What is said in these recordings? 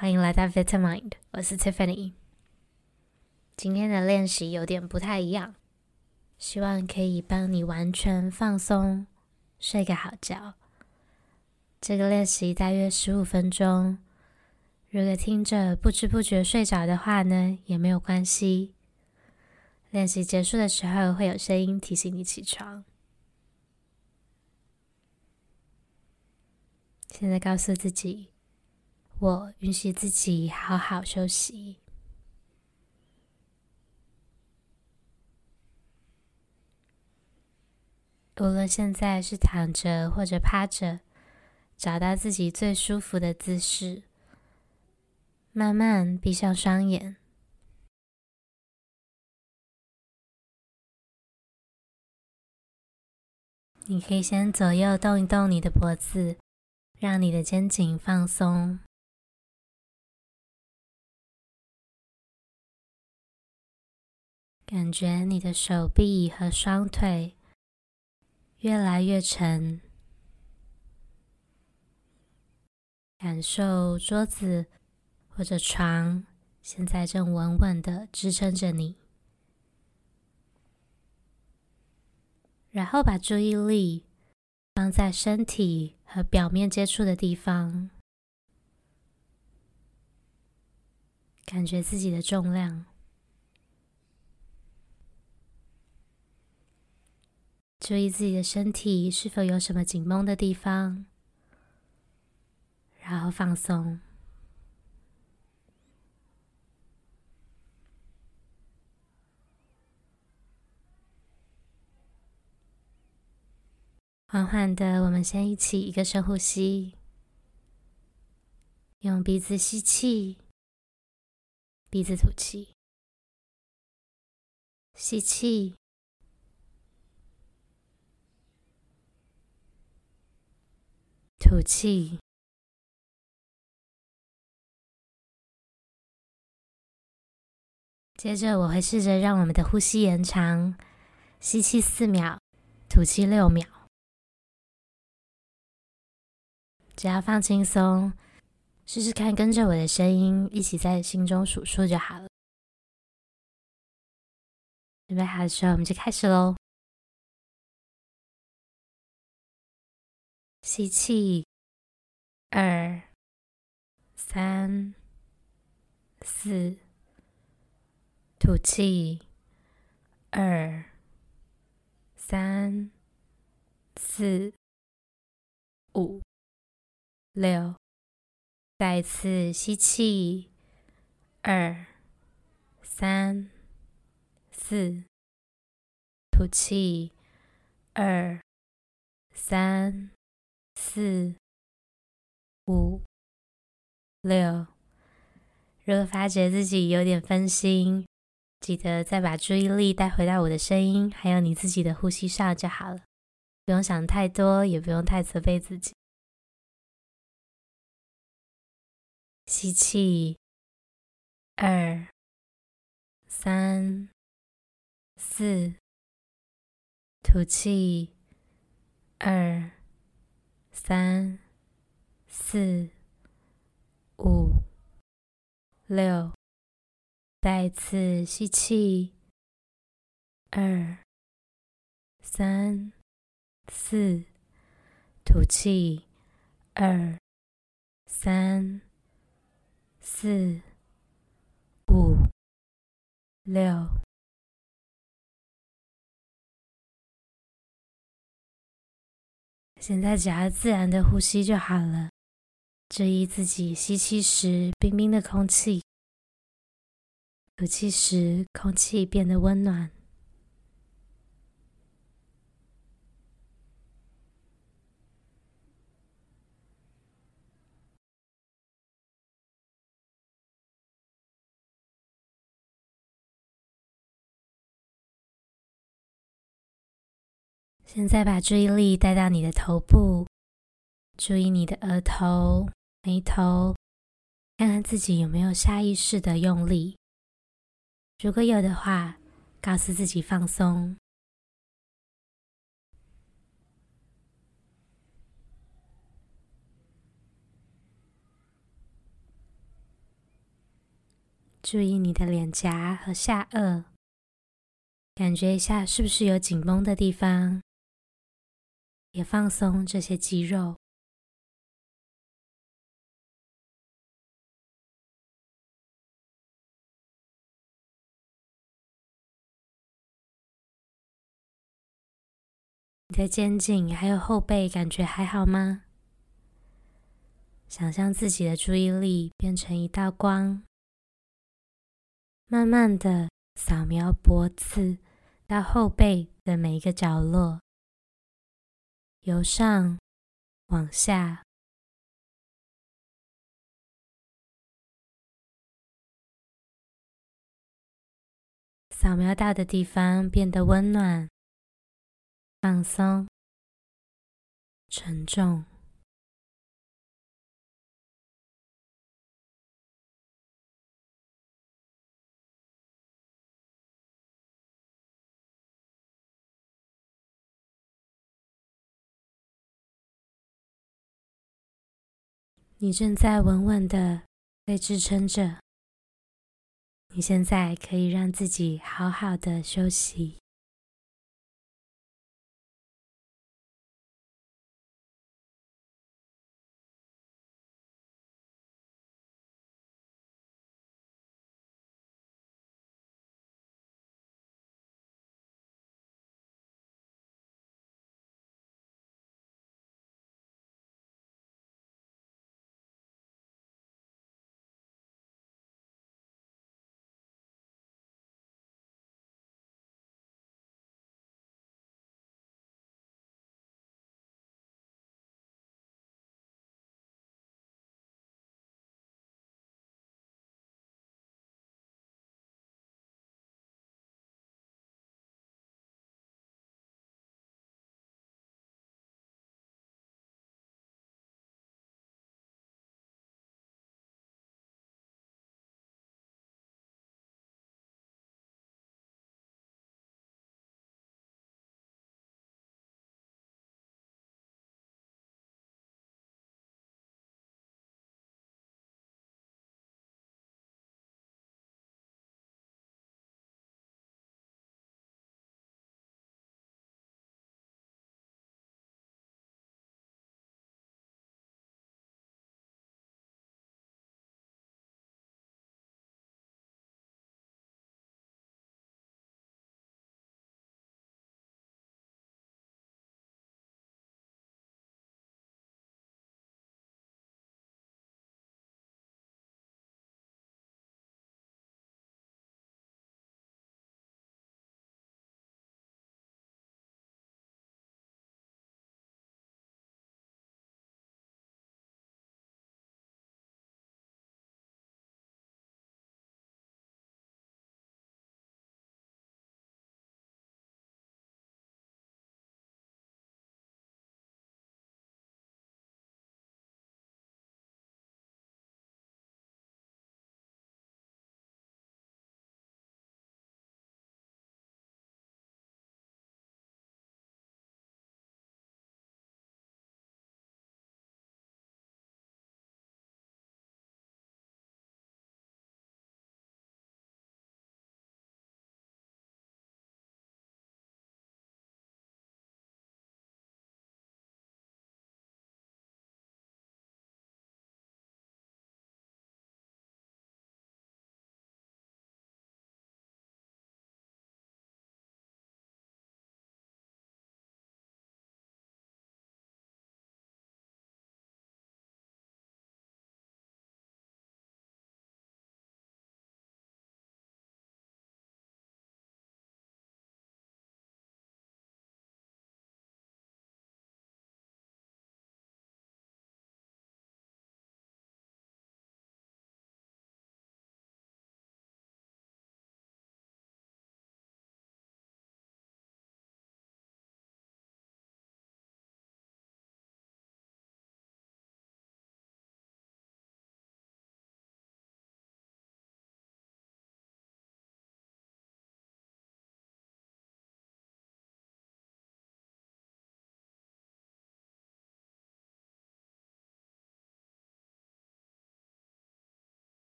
欢迎来到 Vitamind，我是 Tiffany。今天的练习有点不太一样，希望可以帮你完全放松，睡个好觉。这个练习大约十五分钟，如果听着不知不觉睡着的话呢，也没有关系。练习结束的时候会有声音提醒你起床。现在告诉自己，我允许自己好好休息。无论现在是躺着或者趴着，找到自己最舒服的姿势，慢慢闭上双眼。你可以先左右动一动你的脖子。让你的肩颈放松，感觉你的手臂和双腿越来越沉，感受桌子或者床现在正稳稳的支撑着你，然后把注意力放在身体和表面接触的地方，感觉自己的重量，注意自己的身体是否有什么紧绷的地方，然后放松。缓缓的，我们先一起一个深呼吸，用鼻子吸气，鼻子吐气，吸气，吐气。接着，我会试着让我们的呼吸延长，吸气四秒，吐气六秒。只要放轻松，试试看，跟着我的声音一起在心中数数就好了。准备好的时候，我们就开始喽。吸气，二、三、四，吐气，二、三、四、五。六，再次吸气，二、三、四，吐气，二、三、四、五、六。如果发觉自己有点分心，记得再把注意力带回到我的声音，还有你自己的呼吸上就好了。不用想太多，也不用太责备自己。吸气，二、三、四，吐气，二、三、四、五、六，再次吸气，二、三、四，吐气，二、三。四、五、六，现在只要自然的呼吸就好了。注意自己吸气时冰冰的空气，吐气时空气变得温暖。现在把注意力带到你的头部，注意你的额头、眉头，看看自己有没有下意识的用力。如果有的话，告诉自己放松。注意你的脸颊和下颚，感觉一下是不是有紧绷的地方，也放松这些肌肉。你的肩颈还有后背感觉还好吗？想象自己的注意力变成一道光，慢慢的扫描脖子到后背的每一个角落，由上往下，扫描到的地方变得温暖。放松，沉重。你正在稳稳的被支撑着。你现在可以让自己好好的休息。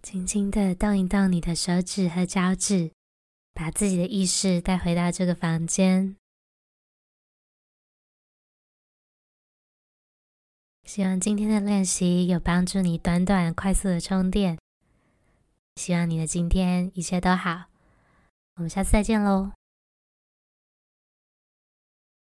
轻轻的动一动你的手指和脚趾，把自己的意识带回到这个房间。希望今天的练习有帮助你短短快速的充电。希望你的今天一切都好。我们下次再见喽。